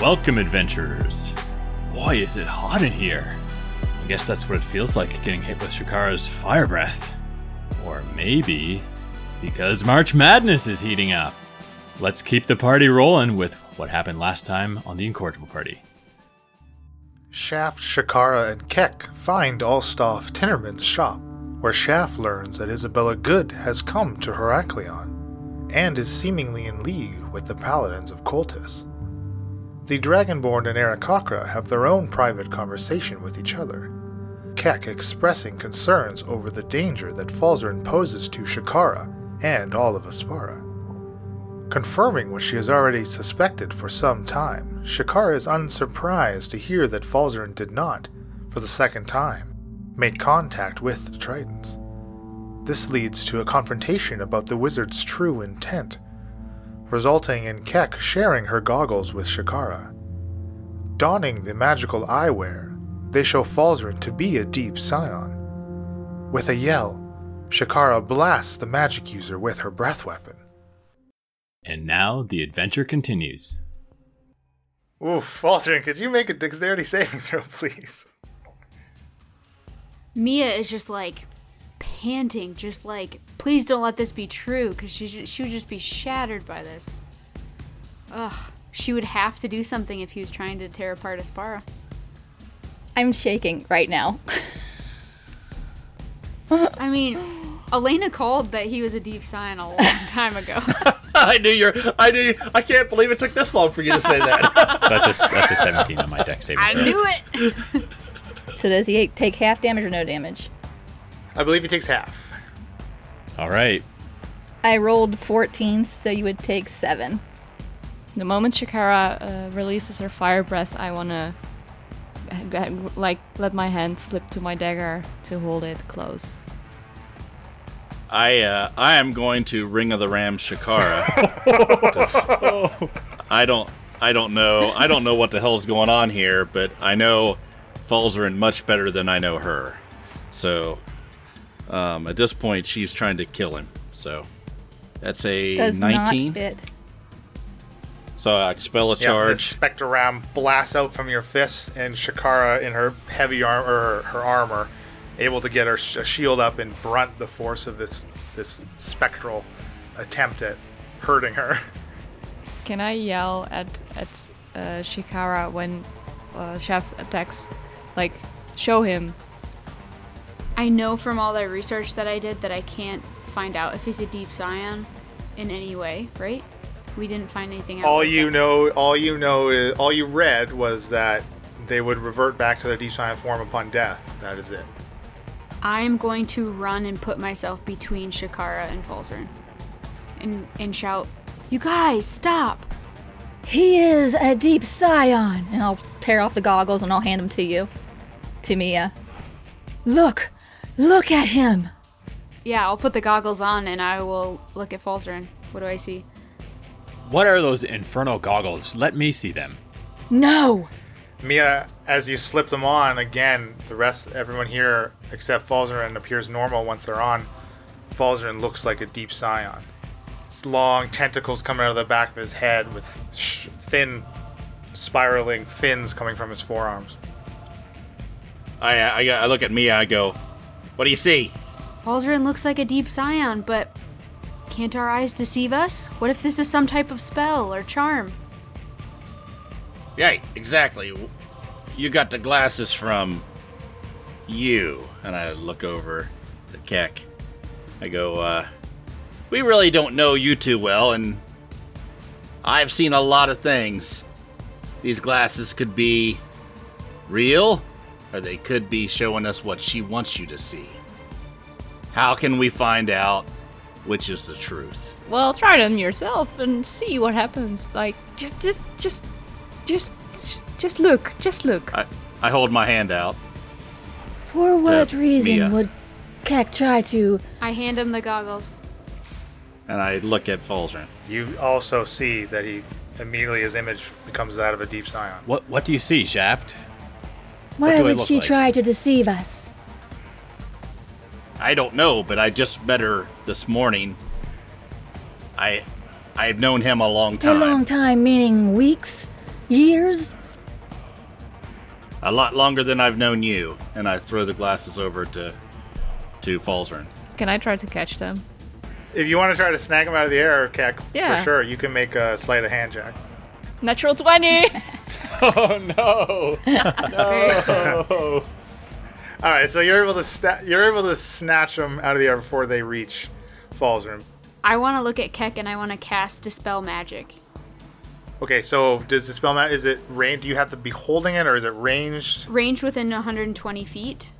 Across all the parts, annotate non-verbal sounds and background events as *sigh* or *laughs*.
Welcome, adventurers. Boy, is it hot in here. I guess that's what it feels like getting hit with Shikara's fire breath. Or maybe it's because March Madness is heating up. Let's keep the party rolling with what happened last time on the Incorrigible Party. Shaft, Shikara, and Qeck find Alstoff Tinnerman's shop, where Shaft learns that Isabella Good has come to Heraklion and is seemingly in league with the Paladins of Coltis. The Dragonborn and Aarakocra have their own private conversation with each other, Qeck expressing concerns over the danger that Falzaren poses to Shikara and all of Aspara. Confirming what she has already suspected for some time, Shikara is unsurprised to hear that Falzaren did not, for the second time, make contact with the Tritons. This leads to a confrontation about the wizard's true intent, resulting in Qeck sharing her goggles with Shikara. Donning the magical eyewear, they show Falzaren to be a deep scion. With a yell, Shikara blasts the magic user with her breath weapon. And now the adventure continues. Oof, Falzaren, could you make a dexterity saving throw, please? Mia is just like panting, just like, please don't let this be true, because she, she would just be shattered by this. Ugh. She would have to do something if he was trying to tear apart Aspara. I'm shaking right now. *laughs* I mean, Elena called that he was a deep scion a long *laughs* time ago. I knew you're. I knew. You, I can't believe it took this long for you to say that. *laughs* that's, a, that's a 17 on my dex saving. I throw. knew it! so does he take half damage or no damage? I believe he takes half. All right. I rolled 14, so you would take 7. The moment Shikara uh, releases her fire breath, I wanna uh, like let my hand slip to my dagger to hold it close. I uh, I am going to Ring of the Ram Shikara. 'Cause *laughs* I don't I don't know I don't know what the hell's going on here, but I know Falzaren much better than I know her. So um, at this point, she's trying to kill him. So that's a Does 19. not fit. So I expel a Yeah, charge. this spectrum blasts out from your fists, and Shikara, in her heavy armor, or her armor, able to get her sh- shield up and brunt the force of this this spectral attempt at hurting her. *laughs* Can I yell at at uh, Shikara when uh, Shaft attacks? Like, show him. I know from all that research that I did that I can't find out if he's a deep scion in any way, right? We didn't find anything out. all you that. know, all you know, is, all you read was that they would revert back to their deep scion form upon death. That is it. I'm going to run and put myself between Shikara and Falzaren. And, and shout, You guys, stop! He is a deep scion. And I'll tear off the goggles and I'll hand them to you. To Mia. Look! Look at him! Yeah, I'll put the goggles on and I will look at Falzaren. What do I see? What are those infernal goggles? Let me see them. No! Mia, as you slip them on, again, the rest, everyone here except Falzaren appears normal once they're on. Falzaren looks like a deep scion. His long tentacles coming out of the back of his head with sh- thin, spiraling fins coming from his forearms. I, I I look at Mia. I go, "What do you see?" Falzaren looks like a deep scion, but can't our eyes deceive us? What if this is some type of spell or charm? Right, exactly. You got the glasses from you. And I look over the Qeck. I go, uh, we really don't know you too well, and I've seen a lot of things. These glasses could be real, or they could be showing us what she wants you to see. How can we find out which is the truth? Well, try them yourself and see what happens. Like, just, just, just, just, just look. Just look. I, I hold my hand out. For what reason Mia. would Qeck try to. I hand him the goggles. And I look at Falzaren. You also see that he immediately his image becomes that of a deep scion. What What do you see, Shaft? Why would she like? try to deceive us? I don't know, but I just met her this morning. I I've known him a long time. A long time, meaning weeks? Years? A lot longer than I've known you. And I throw the glasses over to to Falzaren. Can I try to catch them? If you want to try to snag him out of the air, Qeck, Yeah. for sure, you can make a sleight of hand check. Natural 20! *laughs* *laughs* Oh no! No! *laughs* All right, so you're able to sta- you're able to snatch them out of the air before they reach Falzaren. I want to look at Qeck and I want to cast Dispel Magic. Okay, so does the spell mat is it range? Do you have to be holding it, or is it ranged? Ranged within 120 feet.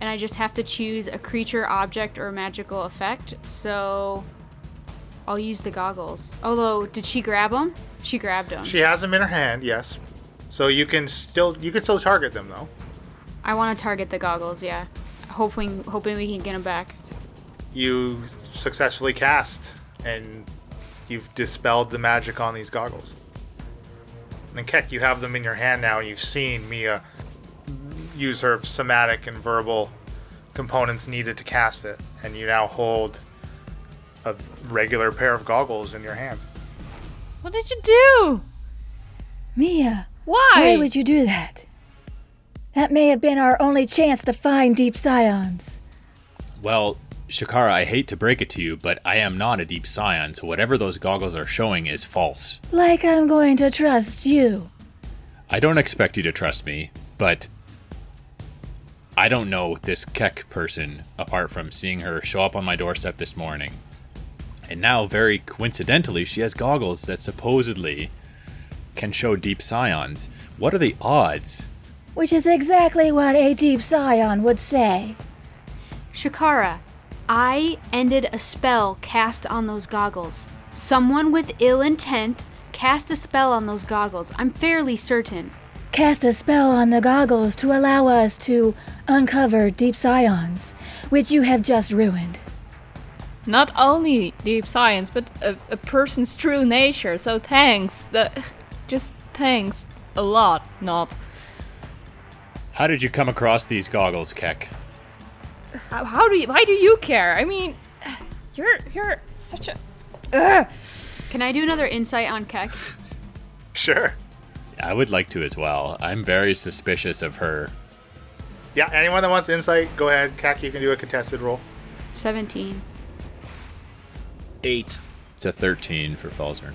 And I just have to choose a creature, object, or magical effect. So I'll use the goggles. Although, did she grab them? She grabbed them. She has them in her hand, yes. So you can still you can still target them though. I want to target the goggles, yeah. Hoping, hoping we can get them back. You successfully cast, and you've dispelled the magic on these goggles. And Qeck, you have them in your hand now, and you've seen Mia use her somatic and verbal components needed to cast it, and you now hold a regular pair of goggles in your hand. What did you do? Mia, Why? why would you do that? That may have been our only chance to find deep scions. Well, Shikara, I hate to break it to you, but I am not a deep scion, so whatever those goggles are showing is false. Like I'm going to trust you. I don't expect you to trust me, but I don't know this Qeck person apart from seeing her show up on my doorstep this morning. And now, very coincidentally, she has goggles that supposedly can show deep scions. What are the odds? Which is exactly what a deep scion would say. Shikara, I ended a spell cast on those goggles. Someone with ill intent cast a spell on those goggles. I'm fairly certain. Cast a spell on the goggles to allow us to uncover deep scions, which you have just ruined. Not only deep scions, but a, a person's true nature. So thanks. The, just thanks a lot. Not. How did you come across these goggles, Qeck? How, how do you? Why do you care? I mean, you're you're such a. Ugh. Can I do another insight on Qeck? *laughs* Sure. I would like to as well. I'm very suspicious of her. Yeah, anyone that wants insight, go ahead. Qeck, you can do a contested roll. 17. Eight. It's a 13 for Falzaren.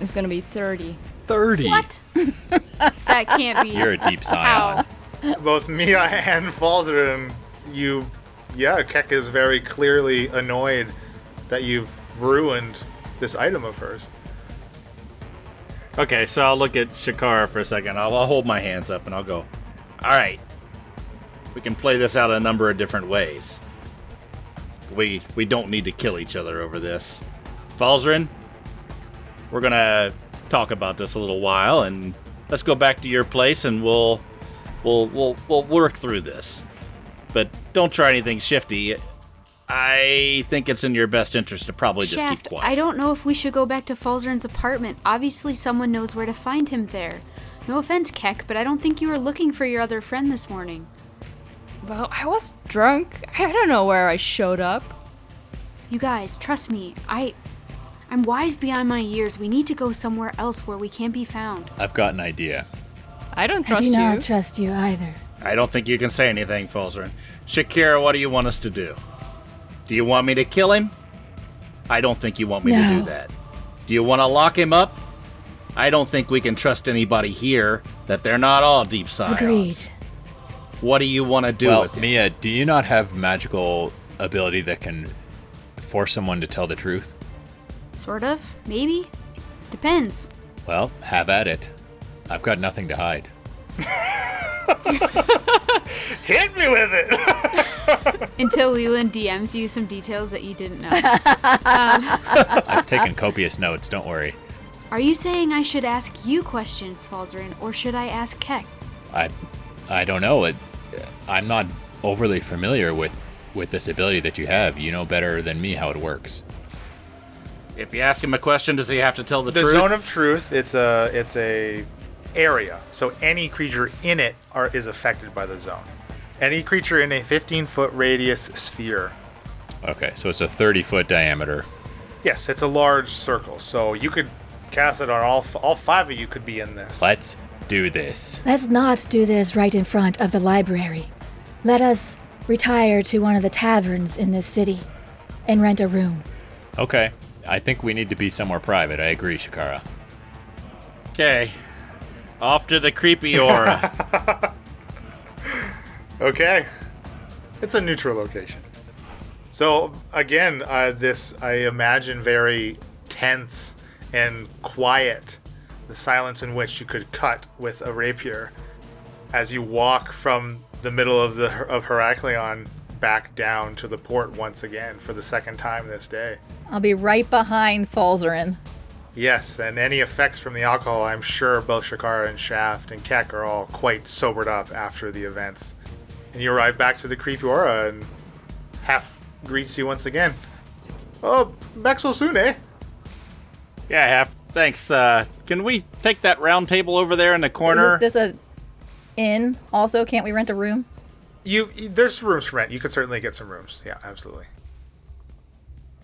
It's gonna be thirty. 30! What? *laughs* that can't be. You're a deep How? scion. Both Mia and Falzaren, you, yeah, Qeck is very clearly annoyed that you've ruined this item of hers. Okay, so I'll look at Shikara for a second. I'll, I'll hold my hands up and I'll go, all right, we can play this out a number of different ways. We we don't need to kill each other over this. Falzaren, we're gonna talk about this a little while, and let's go back to your place and we'll we'll we'll we'll work through this. But don't try anything shifty. I think it's in your best interest to probably just keep quiet. I don't know if we should go back to Falzaren's apartment. Obviously, someone knows where to find him there. No offense, Qeck, but I don't think you were looking for your other friend this morning. Well, I was drunk. I don't know where I showed up. You guys, trust me. I. I'm wise beyond my years. We need to go somewhere else where we can't be found. I've got an idea. I don't trust I trust do not you. trust you either. I don't think you can say anything, Falzaren. Shikara, what do you want us to do? Do you want me to kill him? I don't think you want me to do No. that. Do you want to lock him up? I don't think we can trust anybody here that they're not all deep scions. Agreed. What do you want to do well, with him? Mia, do you not have magical ability that can force someone to tell the truth? Sort of? Maybe? Depends. Well, have at it. I've got nothing to hide. *laughs* Hit me with it! *laughs* Until Leland DMs you some details that you didn't know. *laughs* Um, I've taken copious notes, don't worry. Are you saying I should ask you questions, Falzaren, or should I ask Qeck? I I don't know. It, I'm not overly familiar with with this ability that you have. You know better than me how it works. if you ask him a question, does he have to tell the, the truth? The zone of truth, it's a it's a area. So any creature in it are, is affected by the zone. Any creature in a 15 foot radius sphere. Okay, so it's a 30 foot diameter. Yes, it's a large circle. So you could cast it on all all five of you. Could be in this. Let's do this. Let's not do this right in front of the library. Let us retire to one of the taverns in this city and rent a room. Okay. I think we need to be somewhere private. I agree, Shikara. Okay. Off to the creepy aura. *laughs* Okay. It's a neutral location. So again, uh, this I imagine very tense and quiet. The silence in which you could cut with a rapier as you walk from the middle of the of Heraklion back down to the port once again for the second time this day. I'll be right behind Falzaren. Yes, and any effects from the alcohol, I'm sure both Shikara and Shaft and Qeck are all quite sobered up after the events. And you arrive back to the creepy aura and half greets you once again. Oh, back so soon, eh? yeah, half. Thanks. Uh, can we take that round table over there in the corner? Is this a inn? Also, can't we rent a room? You, you- there's rooms for rent. You could certainly get some rooms. Yeah, absolutely.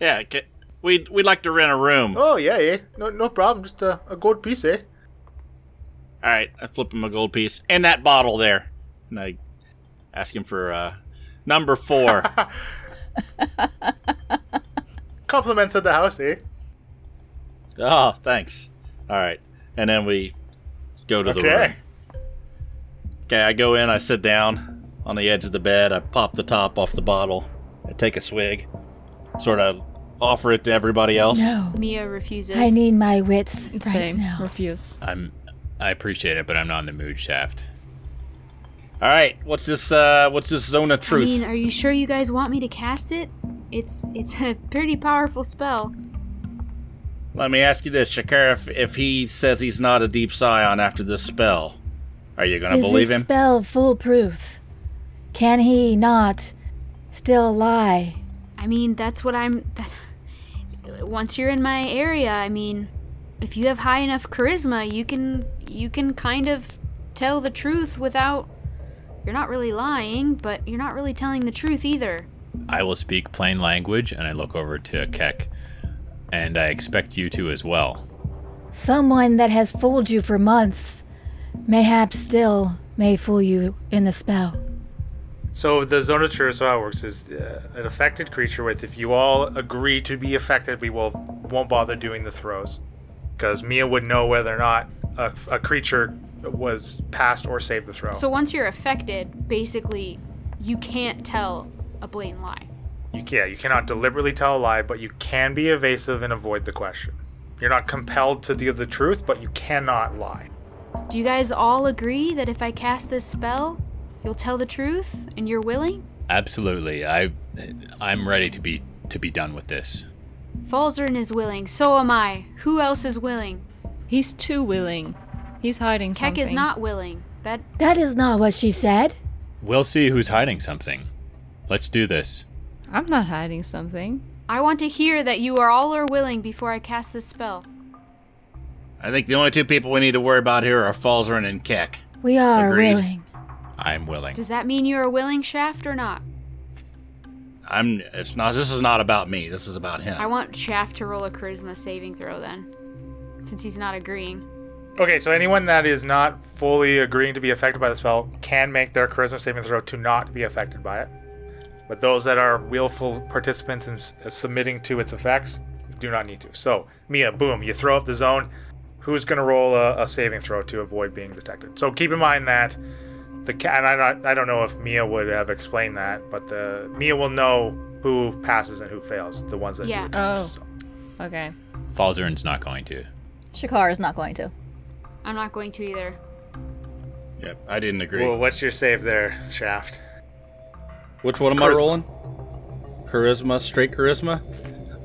yeah, ca we'd we'd like to rent a room. Oh yeah, yeah. No, no problem. Just a, a gold piece, eh? All right, I flip him a gold piece and that bottle there, and I ask him for uh, number four. *laughs* Compliments of the house, eh? Oh, thanks. All right, and then we go to the Okay. room. Okay, I go in, I sit down on the edge of the bed, I pop the top off the bottle, I take a swig, sort of offer it to everybody else. No. Mia refuses. I need my wits right Same. now. Refuse. I'm I appreciate it, but I'm not in the mood, Shaft. All right, what's this? Uh, what's this zone of truth? I truth? mean, are you sure you guys want me to cast it? It's it's a pretty powerful spell. Let me ask you this, Shakar. If, if he says he's not a deep scion after this spell, are you gonna Is believe this him? spell foolproof? Can he not still lie? I mean, that's what I'm. That, once you're in my area, I mean, if you have high enough charisma, you can you can kind of tell the truth without. You're not really lying, but you're not really telling the truth either. I will speak plain language, and I look over to Qeck, and I expect you to as well. Someone that has fooled you for months, mayhaps still may fool you in the spell. So the zone of truth, so how it works is uh, an affected creature with if you all agree to be affected, we will won't bother doing the throws because Mia would know whether or not a, a creature was passed or saved the throw. So once you're affected, basically, you can't tell a blatant lie. You, yeah, you cannot deliberately tell a lie, but you can be evasive and avoid the question. You're not compelled to give the truth, but you cannot lie. Do you guys all agree that if I cast this spell, you'll tell the truth and you're willing? Absolutely. I I'm ready to be to be done with this. Falzaren is willing. So am I. Who else is willing? He's too willing. He's hiding Qeck something. is not willing. That That is not what she said. We'll see who's hiding something. Let's do this. I'm not hiding something. I want to hear that you are all are willing before I cast this spell. I think the only two people we need to worry about here are Falzaren and Qeck. We are Agreed. willing. I'm willing. Does that mean you are a willing, Shaft, or not? I'm. It's not. This is not about me. This is about him. I want Shaft to roll a charisma saving throw then, since he's not agreeing. Okay, so anyone that is not fully agreeing to be affected by the spell can make their charisma saving throw to not be affected by it. But those that are willful participants in s- uh, submitting to its effects do not need to. So, Mia, boom, you throw up the zone. Who's going to roll a, a saving throw to avoid being detected? So keep in mind that the cat. And I don't, I don't know if Mia would have explained that, but the Mia will know who passes and who fails. The ones that Yeah. do. Oh. So. Okay. Falzaren's not going to. Shakar is not going to. I'm not going to either. Yep. I didn't agree. Well, what's your save there, Shaft? Which one am I rolling? Charisma, straight charisma.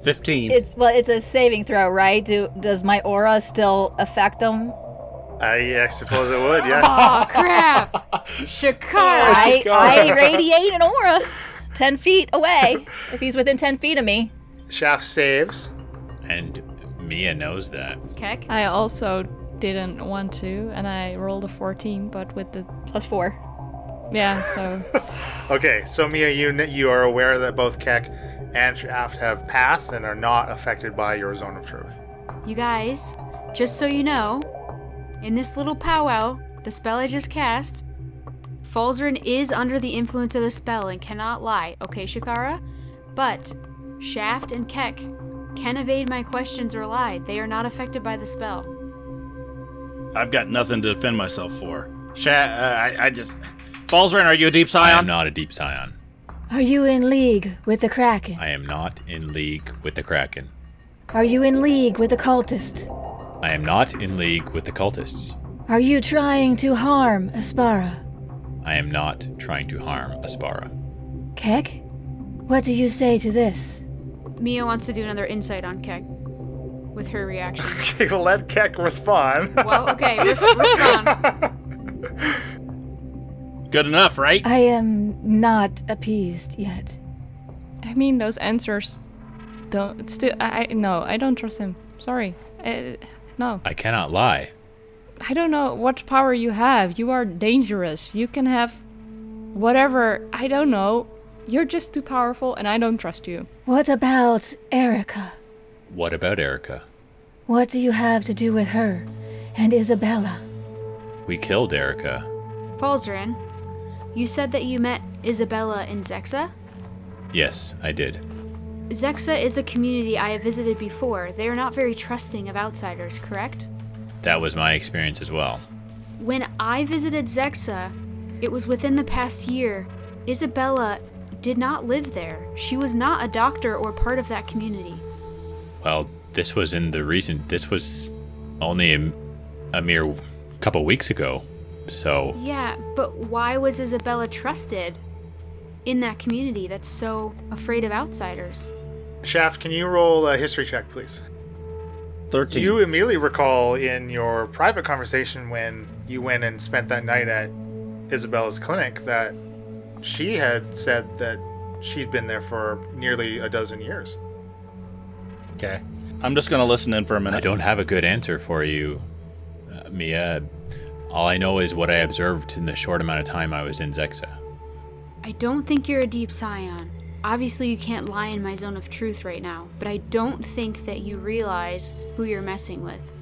Fifteen. It's well, it's a saving throw, right? Do does my aura still affect them? I, I suppose it would, yes. *laughs* Oh crap! Shakar! I, I radiate an aura ten feet away if he's within ten feet of me. Shaft saves. And Mia knows that. Qeck? I also didn't want to, and I rolled a 14, but with the Plus four. Yeah, so *laughs* Okay, so Mia, you kn- you are aware that both Qeck and Shaft have passed and are not affected by your zone of truth. You guys, just so you know, in this little powwow, the spell I just cast, Falzaren is under the influence of the spell and cannot lie, okay, Shikara? But Shaft and Qeck can evade my questions or lie. They are not affected by the spell. I've got nothing to defend myself for. Sha- uh, I, I just. Falzaren, are you a deep scion? I am not a deep scion. Are you in league with the Kraken? I am not in league with the Kraken. Are you in league with the cultist? I am not in league with the cultists. Are you trying to harm Aspara? I am not trying to harm Aspara. Qeck? What do you say to this? Mia wants to do another insight on Qeck with her reaction. *laughs* Okay, well, let Qeck respond. well, okay, *laughs* res- respond. *laughs* Good enough, right? I am not appeased yet. I mean, those answers don't. Still, I I- no, I don't trust him. Sorry. Uh, no, I cannot lie. I don't know what power you have. You are dangerous. You can have whatever. I don't know. You're just too powerful, and I don't trust you. What about Erica? What about Erica? What do you have to do with her and Isabella? We killed Erica. Falzaren, you said that you met Isabella in Zexa? Yes, I did. Zexa is a community I have visited before. They are not very trusting of outsiders, correct? That was my experience as well. When I visited Zexa, it was within the past year. Isabella did not live there. She was not a doctor or part of that community. Well, this was in the recent. This was only a, a mere couple weeks ago. So Yeah, but why was Isabella trusted in that community that's so afraid of outsiders? Shaft, can you roll a history check, please? 13. You immediately recall in your private conversation when you went and spent that night at Isabella's clinic that she had said that she'd been there for nearly a dozen years. Okay. I'm just gonna listen in for a minute. I don't have a good answer for you, uh, Mia. All I know is what I observed in the short amount of time I was in Zexa. I don't think you're a deep scion. Obviously, you can't lie in my zone of truth right now, but I don't think that you realize who you're messing with.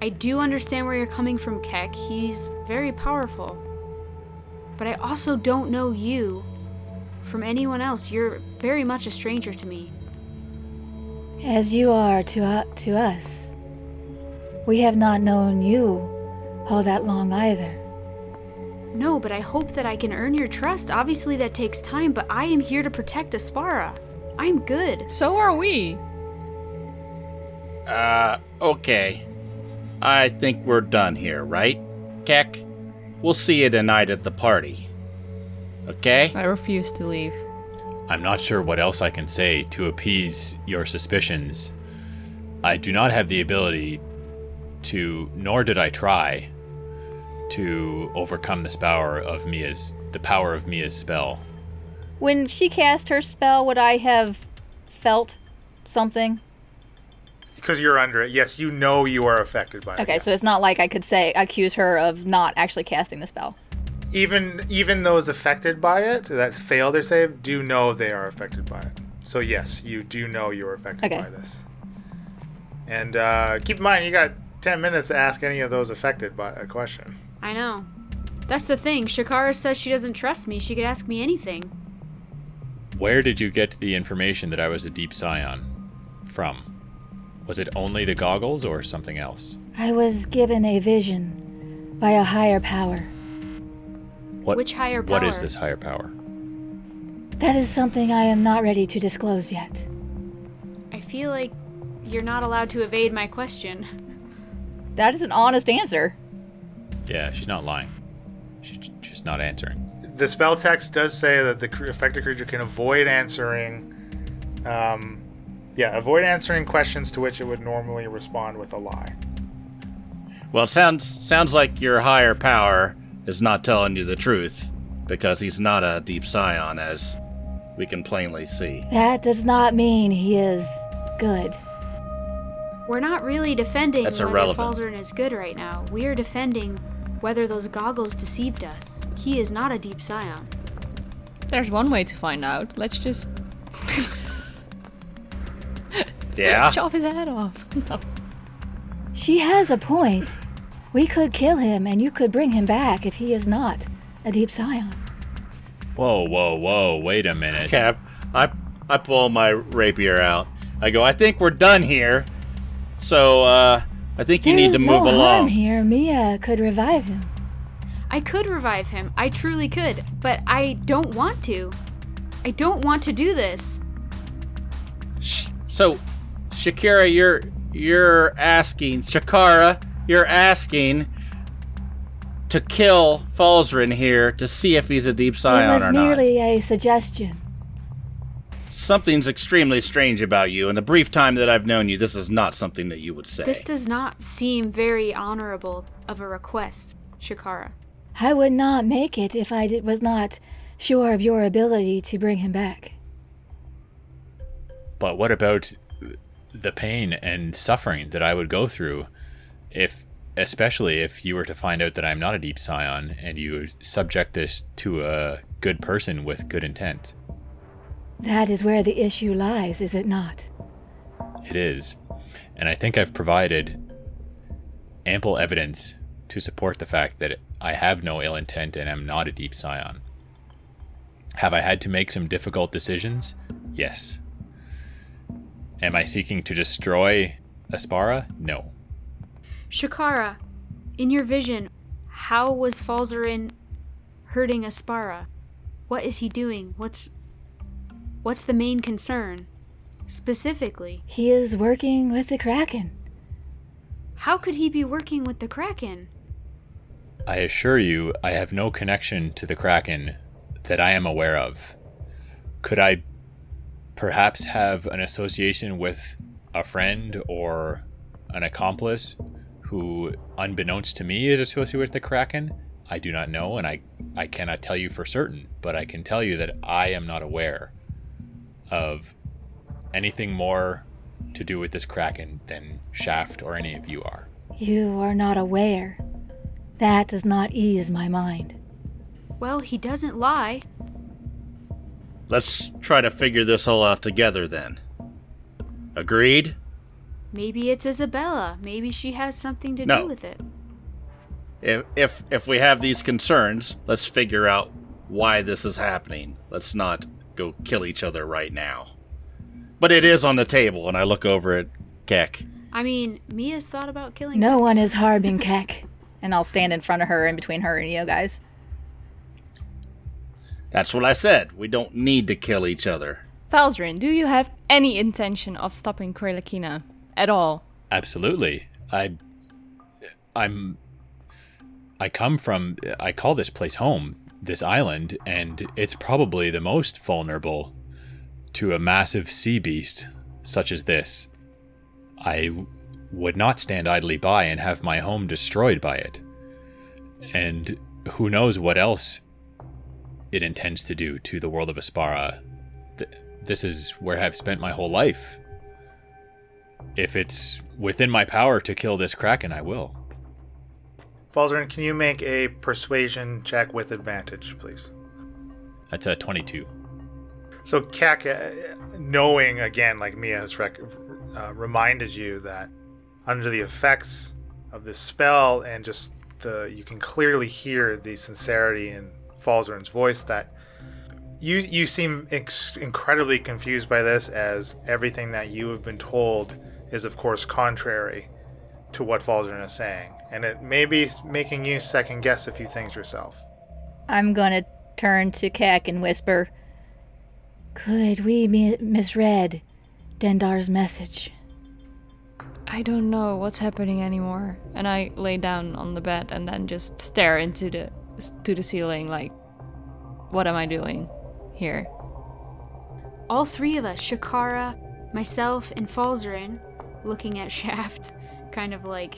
I do understand where you're coming from, Qeck. He's very powerful. But I also don't know you from anyone else. You're very much a stranger to me. As you are to, uh, to us. We have not known you all that long either. No, but I hope that I can earn your trust. Obviously, that takes time, but I am here to protect Aspara. I'm good. So are we. Uh, okay. I think we're done here, right? Qeck? We'll see you tonight at the party. Okay? I refuse to leave. I'm not sure what else I can say to appease your suspicions. I do not have the ability to, nor did I try, to overcome this power of Mia's, the power of Mia's spell. When she cast her spell, would I have felt something? Because you're under it. Yes, you know you are affected by it. Okay, so it's not like I could say accuse her of not actually casting the spell. even even those affected by it that fail their save do know they are affected by it. So yes, you do know you are affected Okay. by this. And uh, keep in mind, you got ten minutes to ask any of those affected by a question. I know. That's the thing. Shikara says she doesn't trust me. She could ask me anything. Where did you get the information that I was a deep scion from? Was it only the goggles or something else? I was given a vision by a higher power. What, Which higher power? What is this higher power? That is something I am not ready to disclose yet. I feel like you're not allowed to evade my question. That is an honest answer. Yeah, she's not lying. She's just not answering. The spell text does say that the affected creature can avoid answering. Um, yeah, avoid answering questions to which it would normally respond with a lie. Well, it sounds sounds like your higher power is not telling you the truth because he's not a deep scion, as we can plainly see. That does not mean he is good. We're not really defending That's whether irrelevant. Falzaren is good right now. We are defending whether those goggles deceived us. He is not a deep scion. There's one way to find out. Let's just *laughs* Yeah. *laughs* chop his head off. *laughs* No. She has a point. We could kill him and you could bring him back if he is not a deep scion. Whoa, whoa, whoa! Wait a minute. Cap, I I pull my rapier out. I go. I think we're done here. So uh, I think you There need to is move no along. harm here. Mia could revive him. I could revive him. I truly could. But I don't want to. I don't want to do this. So, Shikara, you're you're asking Shikara, you're asking to kill Falzaren here to see if he's a deep it scion was or not. merely a suggestion. Something's extremely strange about you. In the brief time that I've known you, this is not something that you would say. This does not seem very honorable of a request, Shikara. I would not make it if I did, was not sure of your ability to bring him back. But what about the pain and suffering that I would go through if especially if you were to find out that I'm not a deep scion and you subject this to a good person with good intent? That is where the issue lies, is it not? It is. And I think I've provided ample evidence to support the fact that I have no ill intent and am not a deep scion. Have I had to make some difficult decisions? Yes. Am I seeking to destroy Aspara? No. Shikara, in your vision, how was Falzaren hurting Aspara? What is he doing? What's what's the main concern? Specifically, He is working with the Kraken. how could he be working with the Kraken? I assure you, I have no connection to the Kraken that I am aware of. Could I perhaps have an association with a friend or an accomplice who, unbeknownst to me, is associated with the Kraken? I do not know, and I, I cannot tell you for certain, but I can tell you that I am not aware of anything more to do with this Kraken than Shaft or any of you are. You are not aware. That does not ease my mind. Well, he doesn't lie. Let's try to figure this all out together then. Agreed? Maybe it's Isabella. Maybe she has something to No. do with it. If if if we have these concerns, let's figure out why this is happening. Let's not go kill each other right now. But it is on the table, and I look over at Qeck. I mean, Mia's thought about killing No one is harming Qeck. And I'll stand in front of her, in between her and you guys. That's what I said. We don't need to kill each other. Falzaren, do you have any intention of stopping Krelakina at all? Absolutely. I I'm I come from I call this place home, this island, and it's probably the most vulnerable to a massive sea beast such as this. I would not stand idly by and have my home destroyed by it. And who knows what else it intends to do to the world of Aspara. Th- this is where I've spent my whole life. If it's within my power to kill this kraken, I will. Falzaren, can you make a persuasion check with advantage, please? That's a 22. So Qeck, uh, knowing again, like Mia has rec- uh, reminded you that under the effects of this spell and just the, you can clearly hear the sincerity in Falzaren's voice that you you seem ex- incredibly confused by this, as everything that you have been told is of course contrary to what Falzaren is saying, and it may be making you second guess a few things yourself. I'm gonna turn to Qeck and whisper, Could we mi- misread Dendar's message? I don't know what's happening anymore. And I lay down on the bed and then just stare into the to the ceiling like what am I doing here? All three of us, Shikara, myself, and Falzaren, looking at *laughs* Shaft, kind of like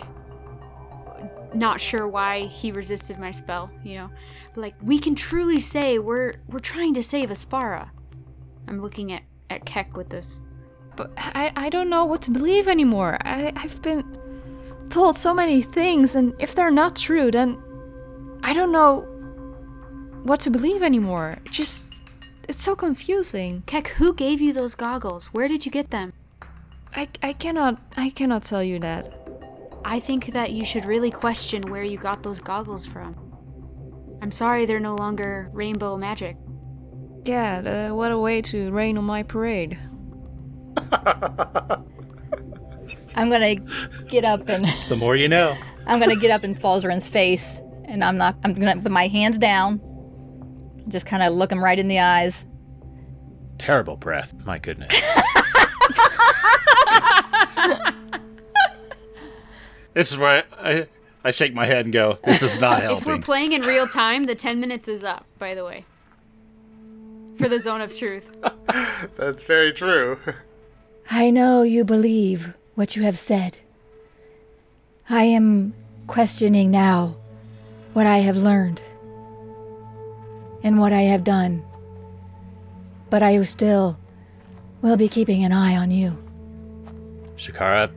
not sure why he resisted my spell, you know. But like we can truly say we're we're trying to save Aspara. I'm looking at, at Qeck with this. But I, I don't know what to believe anymore. I, I've been told so many things, and if they're not true, then I don't know what to believe anymore. It just, it's so confusing. Qeck, who gave you those goggles? Where did you get them? I, I cannot, I cannot tell you that. I think that you should really question where you got those goggles from. I'm sorry they're no longer rainbow magic. Yeah, the, what a way to rain on my parade. I'm gonna get up and *laughs* The more you know. I'm gonna get up in Falzaren's face, and I'm not. I'm gonna put my hands down, just kind of look him right in the eyes. Terrible breath. My goodness. *laughs* This is where I, I, I shake my head and go, this is not helping." *laughs* If we're playing in real time, the 10 minutes is up, by the way. For the zone of truth. *laughs* That's very true. I know you believe what you have said. I am questioning now what I have learned and what I have done. But I still will be keeping an eye on you. Shikara,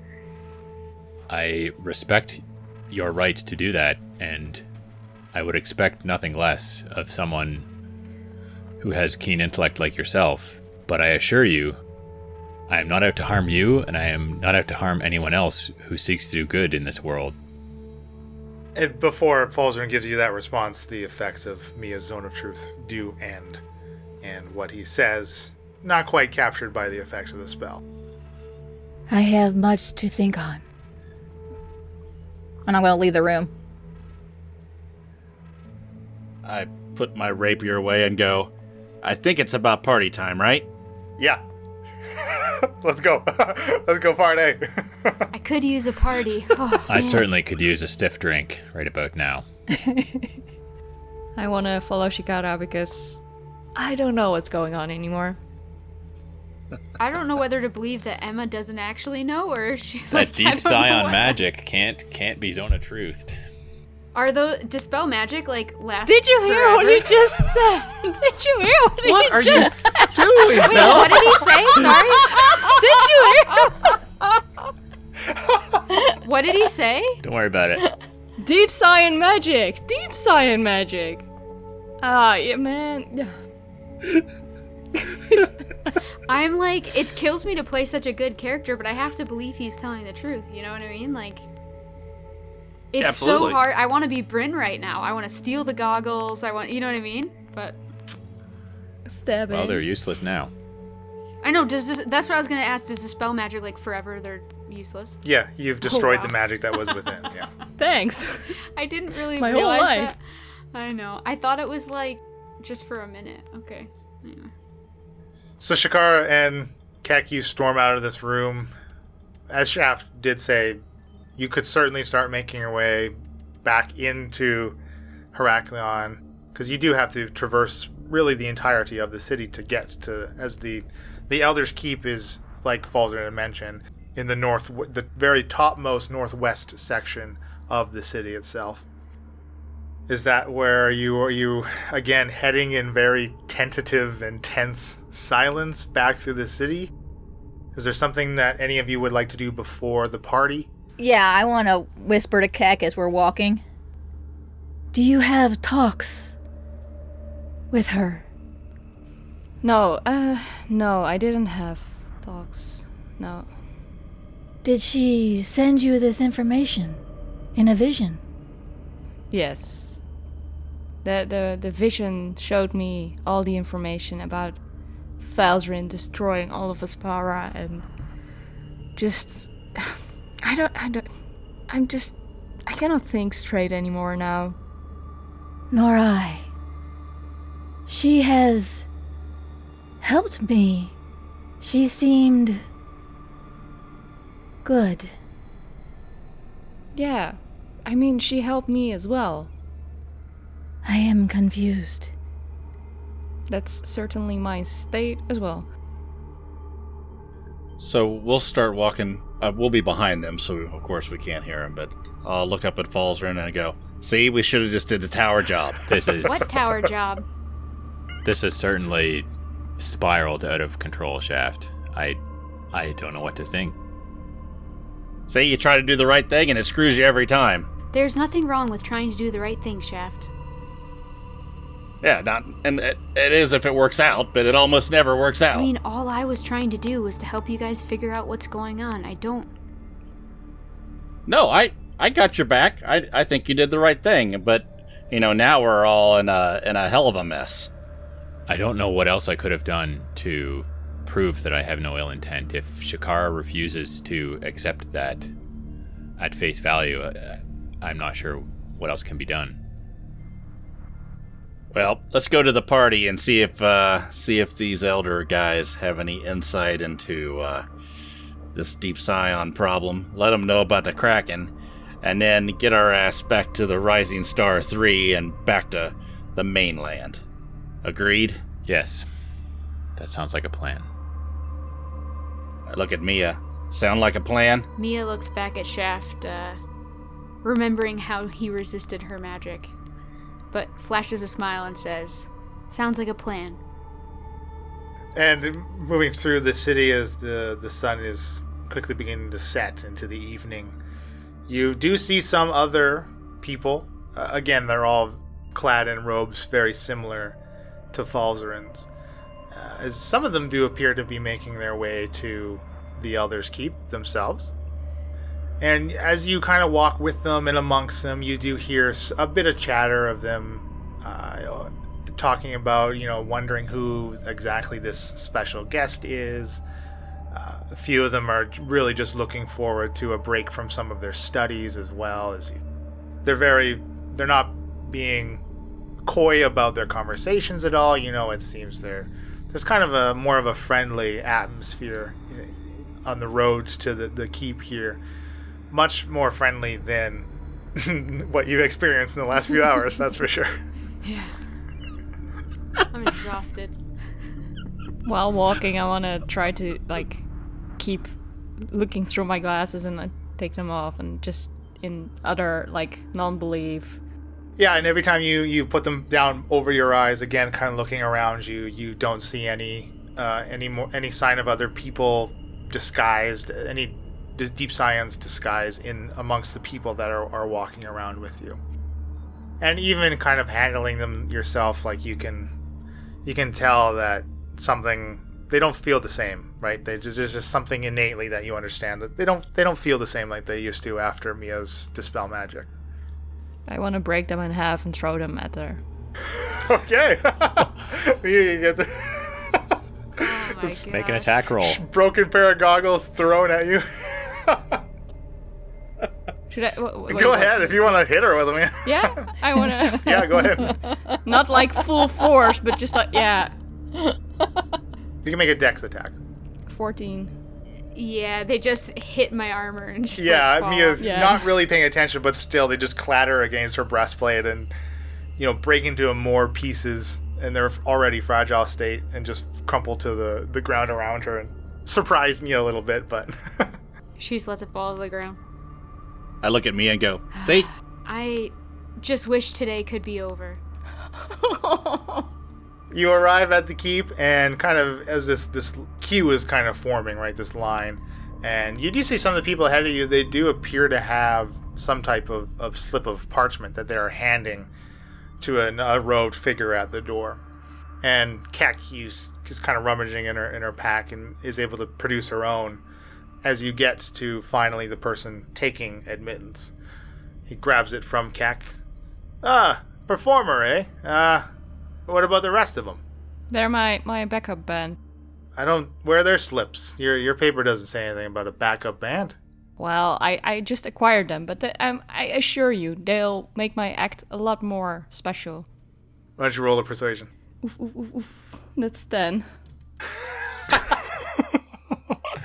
I respect your right to do that, and I would expect nothing less of someone who has keen intellect like yourself. But I assure you, I am not out to harm you, and I am not out to harm anyone else who seeks to do good in this world. And before Falzaren gives you that response, the effects of Mia's zone of truth do end. And what he says, not quite captured by the effects of the spell. I have much to think on. And I'm going to leave the room. I put my rapier away and go, I think it's about party time, right? Yeah. *laughs* Let's go. *laughs* Let's go party. Eh? I could use a party. *laughs* Oh, I man. certainly could use a stiff drink right about now. I want to follow Shikara because I don't know what's going on anymore. I don't know whether to believe that Emma doesn't actually know or if she. That like, deep don't scion magic can't can't be zone of truth. Are those dispel magic like last? Did you hear what he just said? *laughs* Did you hear what, What he are you just doing, Wait, Mel? what did he say? Sorry. *laughs* Did you hear? *laughs* What did he say? Don't worry about it. Deep science magic. Deep science magic. Ah, yeah, man. *laughs* I'm like, it kills me to play such a good character, but I have to believe he's telling the truth. You know what I mean? Like, it's so hard. I want to be Bryn right now. I want to steal the goggles. I want, you know what I mean? But Stabbing. Well, they're useless now. I know. Does this? That's what I was gonna ask. Does dispel magic like forever? They're useless. yeah, you've oh, destroyed wow. the magic that was *laughs* within. Yeah. Thanks. *laughs* I didn't really My whole life. that. I know. I thought it was like just for a minute. Okay. Anyway. So Shikara and Qeck, you storm out of this room. As Shaft did say, you could certainly start making your way back into Heraklion, because you do have to traverse really the entirety of the city to get to, as the the Elder's Keep is, like Falzer had mentioned, in the north, the very topmost northwest section of the city itself. Is that where you are you again heading in very tentative and tense silence back through the city? Is there something that any of you would like to do before the party? Yeah, I want to whisper to Qeck as we're walking. Do you have talks with her? No, uh, no, I didn't have talks. No. Did she send you this information in a vision? Yes. The, the, the vision showed me all the information about Falzaren destroying all of Aspara and just. *sighs* I don't. I don't. I'm just. I cannot think straight anymore now. Nor I. She has helped me. She seemed good. Yeah. I mean, she helped me as well. I am confused. That's certainly my state as well. So we'll start walking. Uh, we'll be behind them, so of course we can't hear them. But I'll look up at Falls Falzaren and I go, "See, we should have just did the tower job." *laughs* This is What tower job? this has certainly spiraled out of control, Shaft. I I don't know what to think. See, you try to do the right thing and it screws you every time. There's nothing wrong with trying to do the right thing, Shaft. Yeah, not and it, it is if it works out, but it almost never works out. I mean, all I was trying to do was to help you guys figure out what's going on. I don't. No, I I got your back. I I think you did the right thing, but you know now we're all in a in a hell of a mess. I don't know what else I could have done to prove that I have no ill intent. If Shikara refuses to accept that at face value, uh, I'm not sure what else can be done. Well, let's go to the party and see if uh, see if these elder guys have any insight into uh, this deep scion problem. Let them know about the kraken, and then get our ass back to the Rising Star Three and back to the mainland. Agreed. Yes, that sounds like a plan. I look at Mia. Sound like a plan? Mia looks back at Shaft, uh, remembering how he resisted her magic, but flashes a smile and says, Sounds like a plan. And moving through the city as the, the sun is quickly beginning to set into the evening, you do see some other people. Uh, again, they're all clad in robes very similar to Falzaren's. Uh, as some of them do appear to be making their way to the Elder's Keep themselves. And as you kind of walk with them and amongst them, you do hear a bit of chatter of them uh, talking about, you know, wondering who exactly this special guest is. Uh, a few of them are really just looking forward to a break from some of their studies as well as you. They're very, they're not being coy about their conversations at all. You know, it seems there's kind of a more of a friendly atmosphere uh, on the road to the, the keep here. Much more friendly than *laughs* what you've experienced in the last few hours, that's for sure. Yeah. I'm exhausted. While walking, I want to try to like keep looking through my glasses and uh, take them off, and just in other like non-belief. Yeah, and every time you you put them down over your eyes, again, kind of looking around you, you don't see any uh, any more any sign of other people disguised, any dis- deep scions disguise in amongst the people that are, are walking around with you, and even kind of handling them yourself, like you can you can tell that something they don't feel the same, right? They just, there's just something innately that you understand that they don't they don't feel the same like they used to after Mia's dispel magic. I want to break them in half and throw them at her. *laughs* Okay. *laughs* you get the Oh *laughs* my Just Make an attack roll. broken pair of goggles thrown at you. Should I? w- w- go wait, ahead if you want to hit her with them. Yeah, I want to. *laughs* yeah, go ahead. *laughs* Not like full force, but just like yeah. You can make a dex attack. Fourteen. Yeah, they just hit my armor and just Yeah, like, Mia's. Yeah. not really paying attention, but still, they just clatter against her breastplate and, you know, break into more pieces in their already fragile state and just crumple to the, the ground around her and surprise me a little bit, but. *laughs* She just lets it fall to the ground. I look at me and go, "See, *sighs* I just wish today could be over. *laughs* you arrive at the keep and kind of as this this queue is kind of forming right this line and you do see some of the people ahead of you they do appear to have some type of, of slip of parchment that they are handing to an, a robed figure at the door and Qeck is, is kind of rummaging in her in her pack and is able to produce her own as you get to finally the person taking admittance he grabs it from Qeck ah performer eh uh what about the rest of them They're my my backup band. I don't wear their slips. Your your paper doesn't say anything about a backup band. Well, I, I just acquired them, but the, um, I assure you, they'll make my act a lot more special. Why don't you roll a persuasion? Oof, oof, oof, oof. That's 10. *laughs*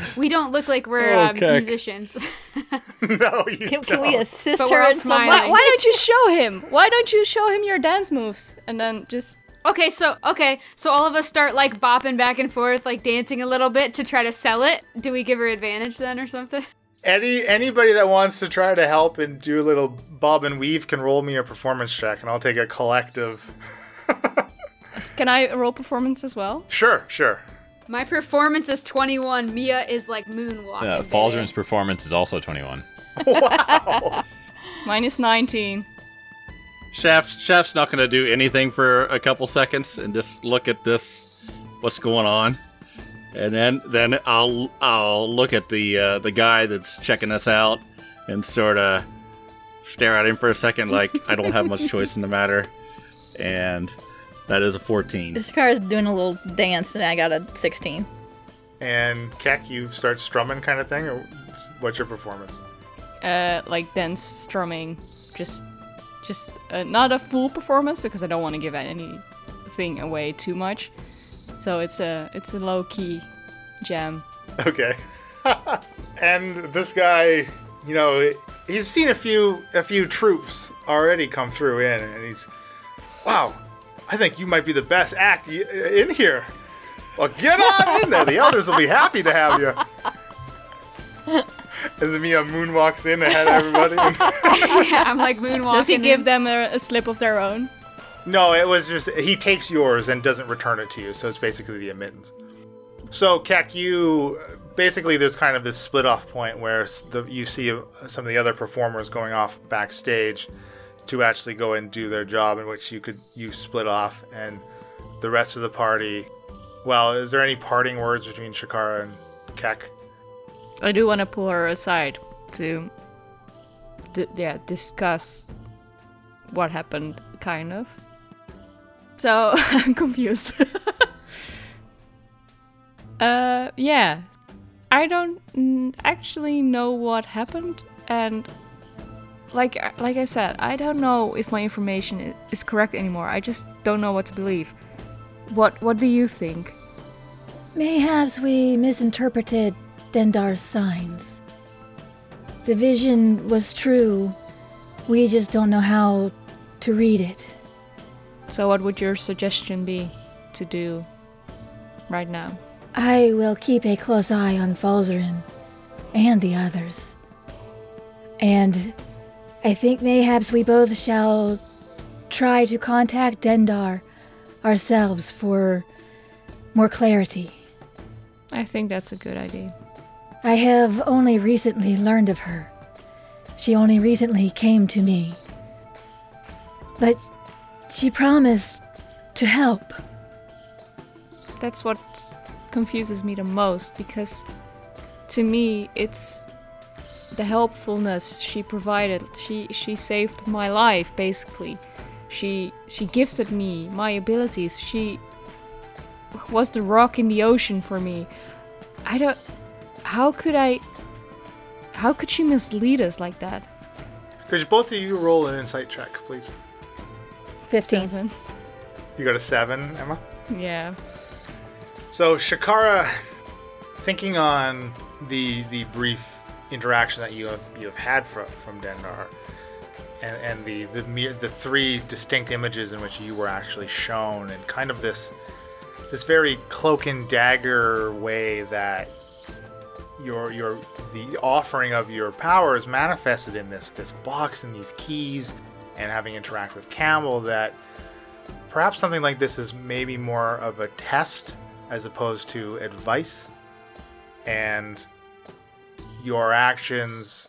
*laughs* We don't look like we're uh, Okay. musicians. *laughs* *laughs* no, you Can, don't. can we assist But her we're in some smiling. Why, why don't you show him? Why don't you show him your dance moves? And then just. okay, so okay, so all of us start like bopping back and forth, like dancing a little bit to try to sell it. Do we give her advantage then or something? Any anybody that wants to try to help and do a little bob and weave can roll me a performance check, and I'll take a collective. Can I roll performance as well? Sure, sure. My performance is 21. Mia is like moonwalking. Baby. Falzaren's performance is also 21. *laughs* wow. Minus 19. Shaft Shaft's not going to do anything for a couple seconds and just look at this, what's going on, and then then I'll I'll look at the uh, the guy that's checking us out, and sort of stare at him for a second, like I don't have much choice in the matter. And that is a 14. This car is doing a little dance, and I got a 16. And Qeck, you start strumming kind of thing, or what's your performance? Uh, like dance strumming, just, just uh, not a full performance because I don't want to give anything away too much. So it's a it's a low key jam. Okay. *laughs* and this guy, you know, he's seen a few a few troops already come through in, and he's, wow, I think you might be the best act in here. Well, get on in there. The *laughs* elders will be happy to have you. As Mia moonwalks in ahead of everybody. *laughs* yeah, I'm like moonwalking. Does he in. give them a, a slip of their own? no, it was just he takes yours and doesn't return it to you, so it's basically the admittance. So, Qeck, you basically there's kind of this split off point where the, you see uh, some of the other performers going off backstage to actually go and do their job, in which you could you split off, and the rest of the party. Well, is there any parting words between Shikara and Qeck? I do want to pull her aside to, yeah, discuss what happened, kind of. So *laughs* I'm confused. *laughs* uh, yeah, I don't actually know what happened, and like like I said, I don't know if my information is correct anymore. I just don't know what to believe. What What do you think? Mayhaps we misinterpreted Dendar's signs. The vision was true. We just don't know how to read it. So, what would your suggestion be to do right now? I will keep a close eye on Falzaren and the others. And I think mayhaps we both shall try to contact Dendar ourselves for more clarity. I think that's a good idea. I have only recently learned of her. She only recently came to me. But she promised to help. That's what confuses me the most because to me it's the helpfulness she provided. She she saved my life basically. She she gifted me my abilities. She was the rock in the ocean for me. I don't how could I how could she mislead us like that? Could both of you roll an insight check, please? 15. Seven. You got a seven, Emma. Yeah. So Shikara, thinking on the the brief interaction that you have you have had from from Dendar, and, and the the the three distinct images in which you were actually shown, and kind of this this very cloak and dagger way that your your the offering of your power is manifested in this this box and these keys, and having interact with Campbell that perhaps something like this is maybe more of a test as opposed to advice. And your actions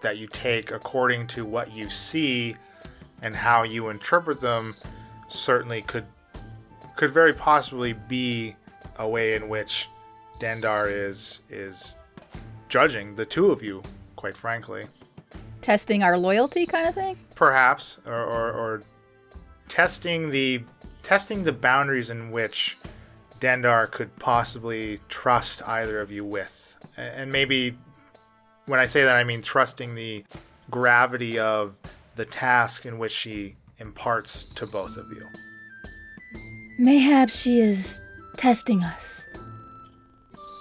that you take according to what you see and how you interpret them certainly could could very possibly be a way in which Dendar is is judging the two of you quite frankly Testing our loyalty kind of thing? perhaps or, or, or testing the testing the boundaries in which Dendar could possibly trust either of you with and maybe when I say that I mean trusting the gravity of the task in which she imparts to both of you Mayhaps she is testing us.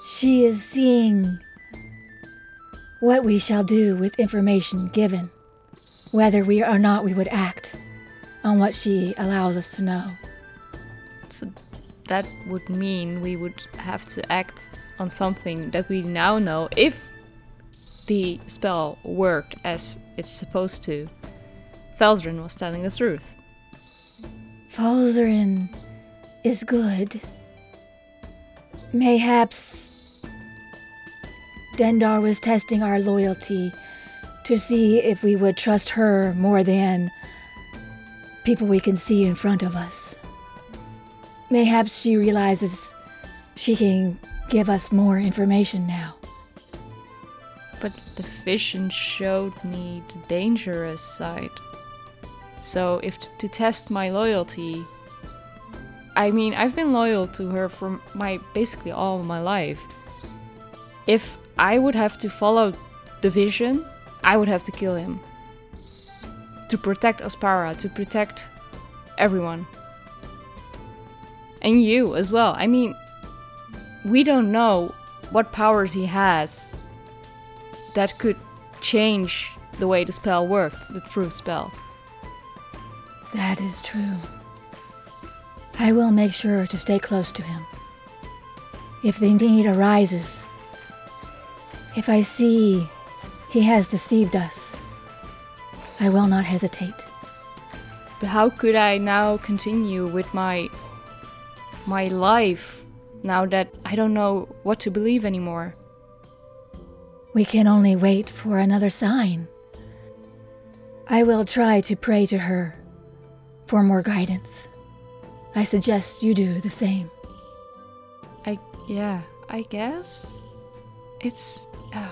She is seeing what we shall do with information given, whether we or not we would act on what she allows us to know. So that would mean we would have to act on something that we now know if the spell worked as it's supposed to. Falzaren was telling the truth. Falzaren is good. Mayhaps Dendar was testing our loyalty to see if we would trust her more than people we can see in front of us. Mayhaps she realizes she can give us more information now. But the vision showed me the dangerous side. So, if to test my loyalty, I mean, I've been loyal to her for my basically all my life. If I would have to follow the vision, I would have to kill him. To protect Aspara, to protect everyone. And you as well. I mean, we don't know what powers he has that could change the way the spell worked, the truth spell. That is true. I will make sure to stay close to him. If the need arises, if I see he has deceived us, I will not hesitate. But how could I now continue with my my life now that I don't know what to believe anymore? We can only wait for another sign. I will try to pray to her for more guidance. I suggest you do the same. I yeah, I guess it's. Uh,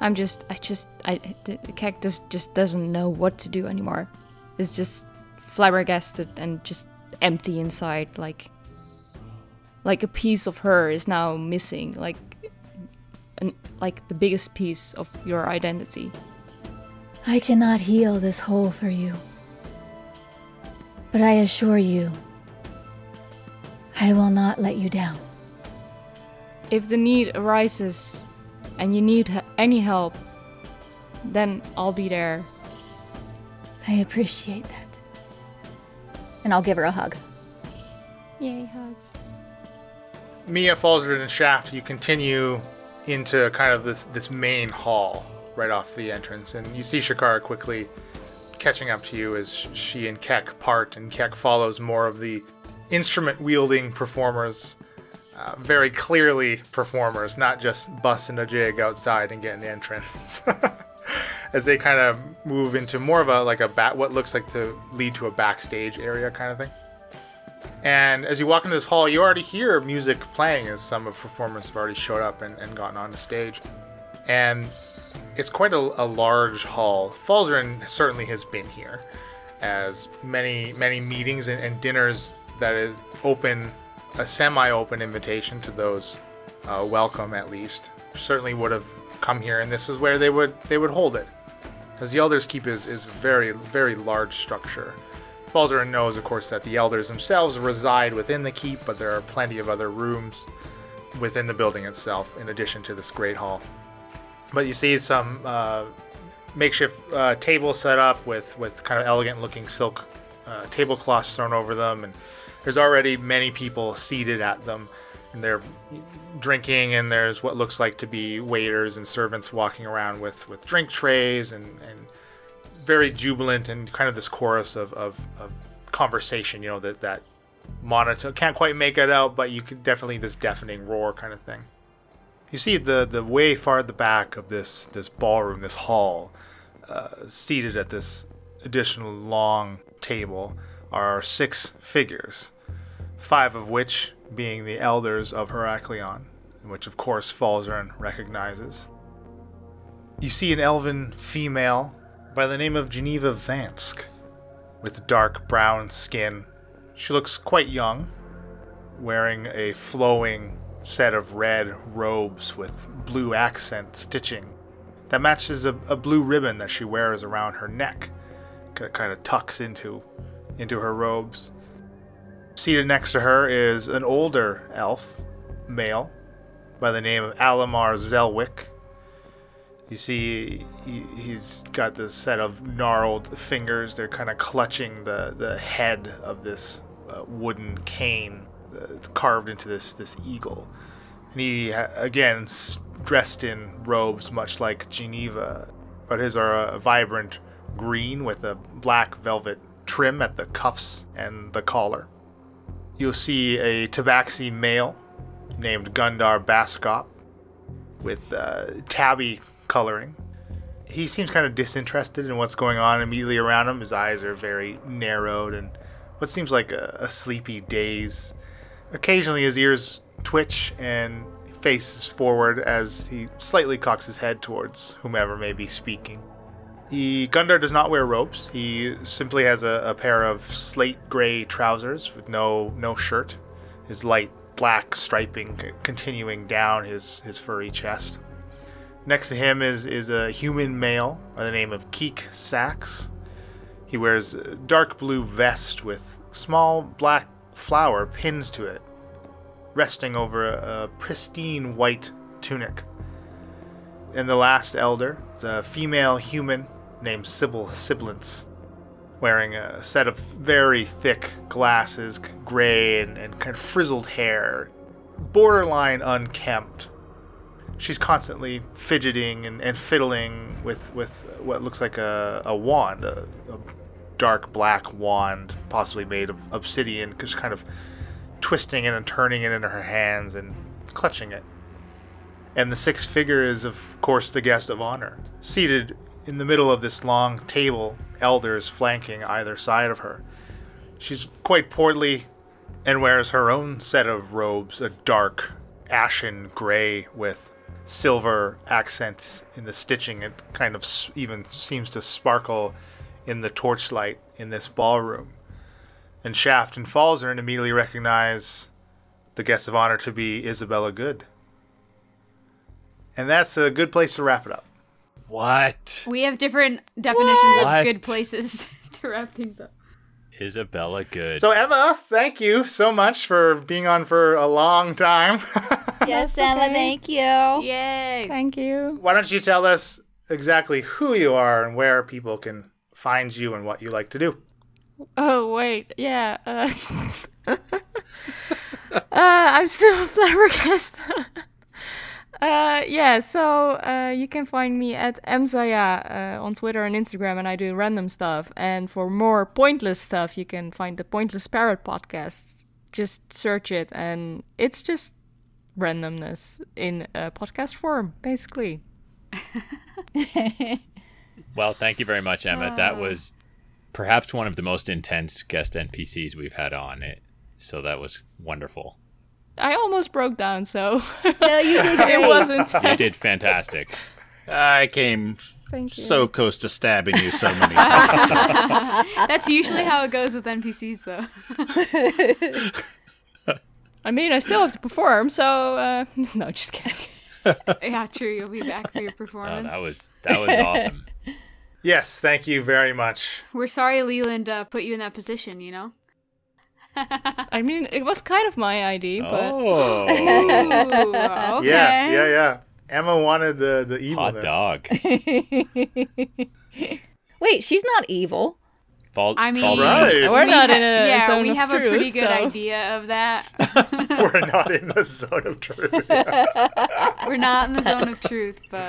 I'm just, I just, I the the cactus just doesn't know what to do anymore. It's just flabbergasted and just empty inside, like, like a piece of her is now missing, like, an, like the biggest piece of your identity. I cannot heal this hole for you. But I assure you, I will not let you down. If the need arises and you need any help, then I'll be there. I appreciate that. And I'll give her a hug. Yay, hugs. Mia, Falzard, the Shaft, you continue into kind of this this main hall right off the entrance, and you see Shikara quickly catching up to you as she and Qeck part, and Qeck follows more of the instrument wielding performers, uh, very clearly performers, not just busting a jig outside and getting the entrance. *laughs* as they kind of move into more of a like a bat, what looks like to lead to a backstage area kind of thing. And as you walk into this hall, you already hear music playing as some of the performers have already showed up and, and gotten on the stage. And it's quite a, a large hall. Falzaren certainly has been here, as many many meetings and, and dinners that is open, a semi-open invitation to those uh, welcome at least. Certainly would have come here, and this is where they would they would hold it, as the Elders Keep is is very very large structure. Falzaren knows, of course, that the elders themselves reside within the keep, but there are plenty of other rooms within the building itself, in addition to this great hall. But you see some uh, makeshift uh, tables set up with, with kind of elegant looking silk uh, tablecloths thrown over them, and there's already many people seated at them. And they're drinking, and there's what looks like to be waiters and servants walking around with, with drink trays and, and very jubilant and kind of this chorus of, of, of conversation, you know, that, that monotone. Can't quite make it out, but you can definitely this deafening roar kind of thing. You see the the way far at the back of this this ballroom, this hall, uh, seated at this additional long table are six figures, five of which being the elders of Heraklion, which of course Falzaren recognizes. You see an elven female by the name of Geneva Vansk, with dark brown skin. She looks quite young, wearing a flowing set of red robes with blue accent stitching that matches a, a blue ribbon that she wears around her neck. that Kind of tucks into into her robes. Seated next to her is an older elf, male, by the name of Alamar Zelwick. You see, he, he's got this set of gnarled fingers. They're kind of clutching the, the head of this uh, wooden cane uh, carved into this, this eagle. And he, again, s- dressed in robes much like Geneva, but his are a vibrant green with a black velvet trim at the cuffs and the collar. You'll see a tabaxi male named Gundar Baskop with uh, tabby coloring. He seems kind of disinterested in what's going on immediately around him. His eyes are very narrowed and what seems like a, a sleepy daze. Occasionally, his ears twitch and faces forward as he slightly cocks his head towards whomever may be speaking. The Gundar does not wear ropes. He simply has a, a pair of slate gray trousers with no no shirt. His light black striping c- continuing down his, his furry chest. Next to him is, is a human male by the name of Keek Sachs. He wears a dark blue vest with small black flower pinned to it, resting over a, a pristine white tunic. And the last elder is a female human named Sybil Siblance, wearing a set of very thick glasses, gray and, and kind of frizzled hair, borderline unkempt. She's constantly fidgeting and, and fiddling with, with what looks like a, a wand, a, a dark black wand, possibly made of obsidian, just kind of twisting it and turning it in her hands and clutching it. And the six figure is, of course, the guest of honor, seated in the middle of this long table, elders flanking either side of her. She's quite portly and wears her own set of robes, a dark, ashen gray with silver accents in the stitching. It kind of even seems to sparkle in the torchlight in this ballroom. And Shaft and Falzaren immediately recognize the guest of honor to be Isabella Good. And that's a good place to wrap it up. What? We have different definitions What? of good places *laughs* to wrap things up. Isabella Good. So, Emma, thank you so much for being on for a long time. *laughs* Yes, Emma, thank you. Yay! Thank you. Why don't you tell us exactly who you are and where people can find you and what you like to do? Oh wait, yeah. Uh, *laughs* uh, I'm still flabbergasted. Uh, yeah, so uh, you can find me at mzaya uh, on Twitter and Instagram, and I do random stuff. And for more pointless stuff, you can find the Pointless Parrot podcast. Just search it, and it's just randomness in a podcast form, basically. *laughs* Well, thank you very much, Emma. That was perhaps one of the most intense guest NPCs we've had on it. So that was wonderful. I almost broke down, so No, you did *laughs* great. it wasn't. You did fantastic. I came so close to stabbing you so many *laughs* times. That's usually how it goes with NPCs, though. *laughs* I mean, I still have to perform, so uh, no, just kidding. yeah, true. You'll be back for your Oh, performance. that was that was awesome. Yes, thank you very much. We're sorry Leland uh, put you in that position, you know? I mean, it was kind of my idea, but Oh, *laughs* Ooh, okay. Yeah, yeah, yeah. Emma wanted the the hot dog. *laughs* Wait, she's not evil. Fall, I mean, Falls Right. We're we not ha- in a yeah, zone we of have a pretty truth, good so- idea of that. *laughs* We're not in the zone of truth. We're not in the zone of truth, but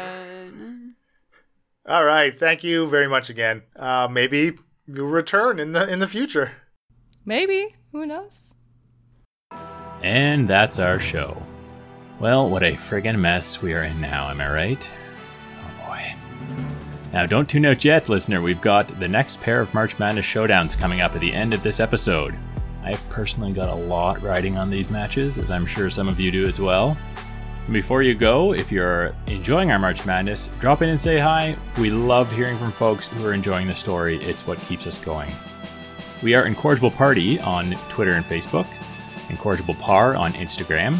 All right, thank you very much again. Uh, maybe you'll return in the in the future. maybe who knows? And that's our show. Well, what a friggin' mess we are in now, am I right? Oh boy. Now, don't tune out yet, listener. We've got the next pair of March Madness showdowns coming up at the end of this episode. I've personally got a lot riding on these matches, as I'm sure some of you do as well. And before you go, if you're enjoying our March Madness, drop in and say hi. We love hearing from folks who are enjoying the story, it's what keeps us going. We are Incorrigible Party on Twitter and Facebook, Incorrigible Par on Instagram.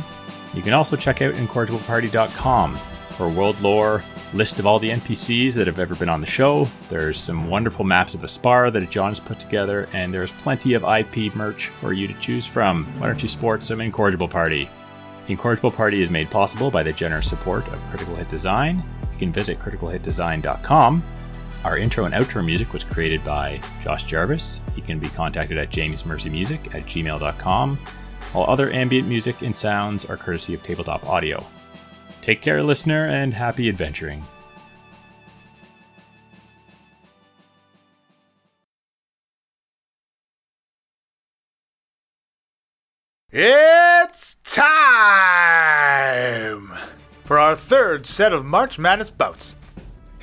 You can also check out incorrigibleparty.com for world lore, list of all the NPCs that have ever been on the show. There's some wonderful maps of Aspar that John has put together, and there's plenty of IP merch for you to choose from. Why don't you sport some Incorrigible Party? The Incorrigible Party is made possible by the generous support of Critical Hit Design. You can visit criticalhitdesign.com. Our intro and outro music was created by Josh Jarvis. He can be contacted at jamesmercymusic at gmail.com. All other ambient music and sounds are courtesy of Tabletop Audio. Take care, listener, and happy adventuring. It's time for our third set of March Madness bouts.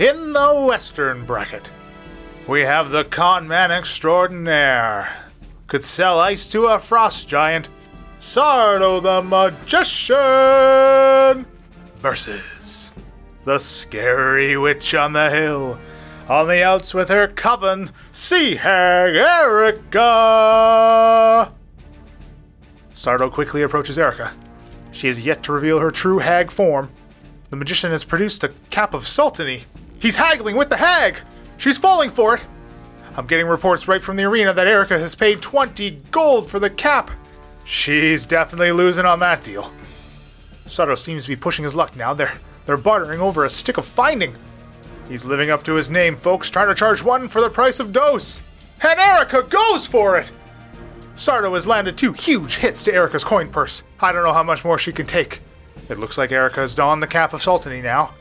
In the Western bracket, we have the con man extraordinaire. Could sell ice to a frost giant. Sardo the Magician versus the scary witch on the hill. On the outs with her coven, Sea Hag Erica. Sardo quickly approaches Erica. She has yet to reveal her true hag form. The magician has produced a cap of sultany. He's haggling with the hag! She's falling for it! I'm getting reports right from the arena that Erica has paid 20 gold for the cap. She's definitely losing on that deal. Sardo seems to be pushing his luck now. They're, they're bartering over a stick of finding. He's living up to his name, folks, trying to charge one for the price of dose. And Erica goes for it! Sardo has landed two huge hits to Erica's coin purse. I don't know how much more she can take. It looks like Erica has donned the cap of Sultany now.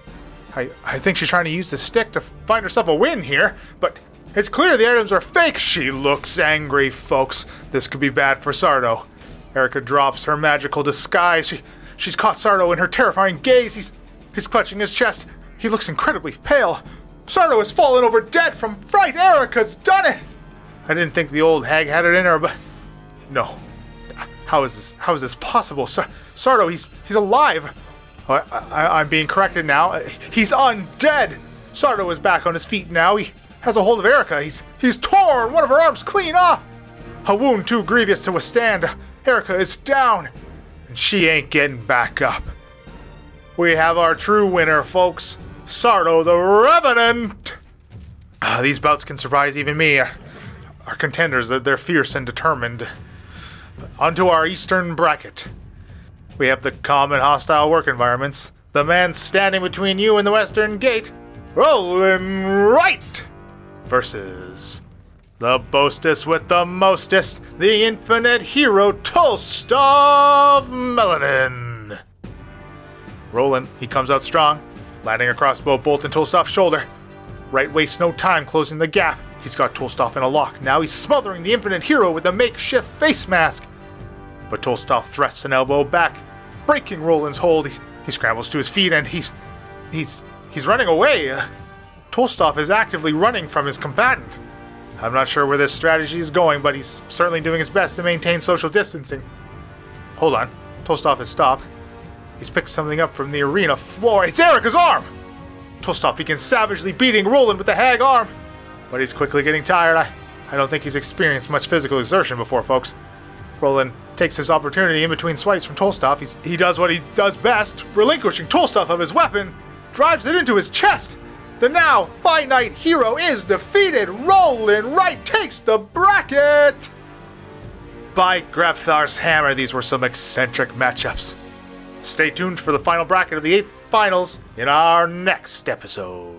I, I think she's trying to use the stick to find herself a win here, but it's clear the items are fake. She looks angry, folks. This could be bad for Sardo. Erica drops her magical disguise. She, she's caught Sardo in her terrifying gaze. He's, he's clutching his chest. He looks incredibly pale. Sardo has fallen over dead from fright. Erica's done it. I didn't think the old hag had it in her, but no. How is this? How is this possible? Sar- Sardo, he's he's alive. I, I'm being corrected now. He's undead. Sardo is back on his feet now. He has a hold of Erica. He's he's torn one of her arms clean off. A wound too grievous to withstand. Erica is down, and she ain't getting back up. We have our true winner, folks. Sardo the Revenant. Ah, these bouts can surprise even me. Our contenders, they're fierce and determined. Onto our eastern bracket. We have the calm and hostile work environments. The man standing between you and the western gate, Roland Wright, versus the boastest with the mostest, the infinite hero Tolstov Melanin. Roland, he comes out strong, landing a crossbow bolt in Tolstov's shoulder. Wright wastes no time closing the gap. He's got Tolstov in a lock. Now he's smothering the infinite hero with a makeshift face mask. But Tolstov thrusts an elbow back, breaking Roland's hold. He's, he scrambles to his feet and he's he's he's running away. Uh, Tolstov is actively running from his combatant. I'm not sure where this strategy is going, but he's certainly doing his best to maintain social distancing. Hold on. Tolstov has stopped. He's picked something up from the arena floor. It's Erica's arm! Tolstov begins savagely beating Roland with the hag arm. But he's quickly getting tired. I, I don't think he's experienced much physical exertion before, folks. Roland takes his opportunity in between swipes from Tolstov. He's, he does what he does best, relinquishing Tolstov of his weapon, drives it into his chest. The now finite hero is defeated. Roland Wright takes the bracket. By Grabthar's hammer, these were some eccentric matchups. Stay tuned for the final bracket of the eighth finals in our next episode.